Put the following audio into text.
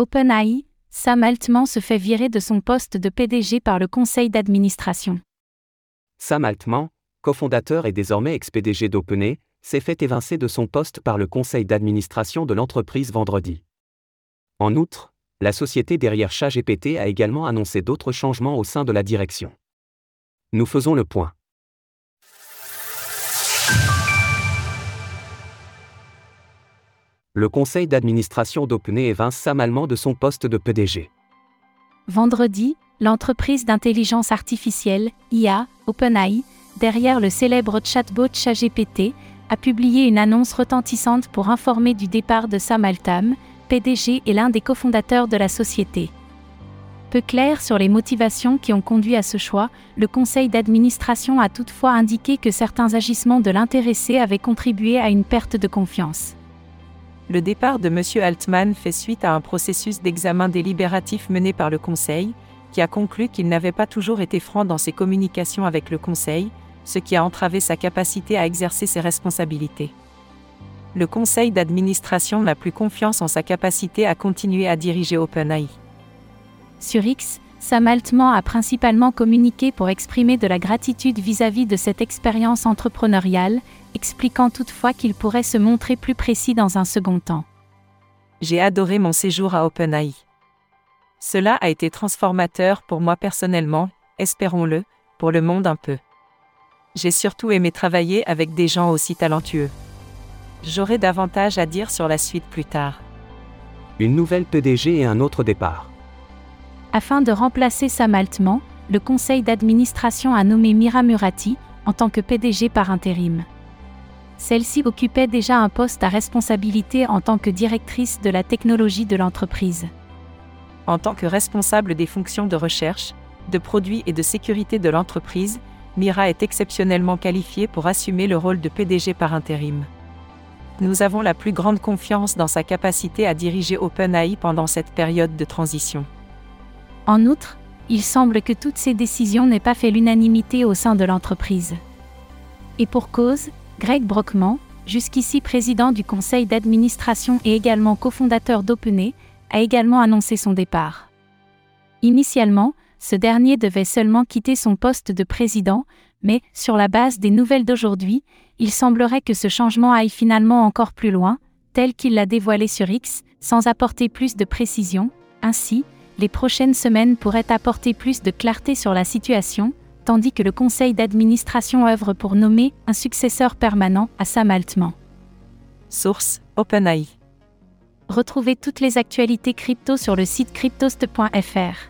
OpenAI, Sam Altman se fait virer de son poste de PDG par le conseil d'administration. Sam Altman, cofondateur et désormais ex-PDG d'OpenAI, s'est fait évincer de son poste par le conseil d'administration de l'entreprise vendredi. En outre, la société derrière ChatGPT a également annoncé d'autres changements au sein de la direction. Nous faisons le point. Le conseil d'administration d'OpenAI évince Sam Altman de son poste de PDG. Vendredi, l'entreprise d'intelligence artificielle, IA, OpenAI, derrière le célèbre chatbot ChatGPT, a publié une annonce retentissante pour informer du départ de Sam Altman, PDG et l'un des cofondateurs de la société. Peu clair sur les motivations qui ont conduit à ce choix, le conseil d'administration a toutefois indiqué que certains agissements de l'intéressé avaient contribué à une perte de confiance. Le départ de M. Altman fait suite à un processus d'examen délibératif mené par le conseil, qui a conclu qu'il n'avait pas toujours été franc dans ses communications avec le conseil, ce qui a entravé sa capacité à exercer ses responsabilités. Le conseil d'administration n'a plus confiance en sa capacité à continuer à diriger OpenAI. Sur X, Sam Altman a principalement communiqué pour exprimer de la gratitude vis-à-vis de cette expérience entrepreneuriale, expliquant toutefois qu'il pourrait se montrer plus précis dans un second temps. J'ai adoré mon séjour à OpenAI. Cela a été transformateur pour moi personnellement, espérons-le, pour le monde un peu j'ai surtout aimé travailler avec des gens aussi talentueux. J'aurai davantage à dire sur la suite plus tard. Une nouvelle PDG et un autre départ. Afin de remplacer Sam Altman, le conseil d'administration a nommé Mira Murati en tant que PDG par intérim. Celle-ci occupait déjà un poste à responsabilité en tant que directrice de la technologie de l'entreprise. En tant que responsable des fonctions de recherche, de produits et de sécurité de l'entreprise, Mira est exceptionnellement qualifiée pour assumer le rôle de PDG par intérim. Nous avons la plus grande confiance dans sa capacité à diriger OpenAI pendant cette période de transition. En outre, il semble que toutes ces décisions n'aient pas fait l'unanimité au sein de l'entreprise. Et pour cause, Greg Brockman, jusqu'ici président du conseil d'administration et également cofondateur d'OpenAI, a également annoncé son départ. Initialement, ce dernier devait seulement quitter son poste de président, mais, sur la base des nouvelles d'aujourd'hui, il semblerait que ce changement aille finalement encore plus loin, tel qu'il l'a dévoilé sur X, sans apporter plus de précision. Ainsi, les prochaines semaines pourraient apporter plus de clarté sur la situation, tandis que le conseil d'administration œuvre pour nommer un successeur permanent à Sam Altman. Source OpenAI. Retrouvez toutes les actualités crypto sur le site cryptost.fr.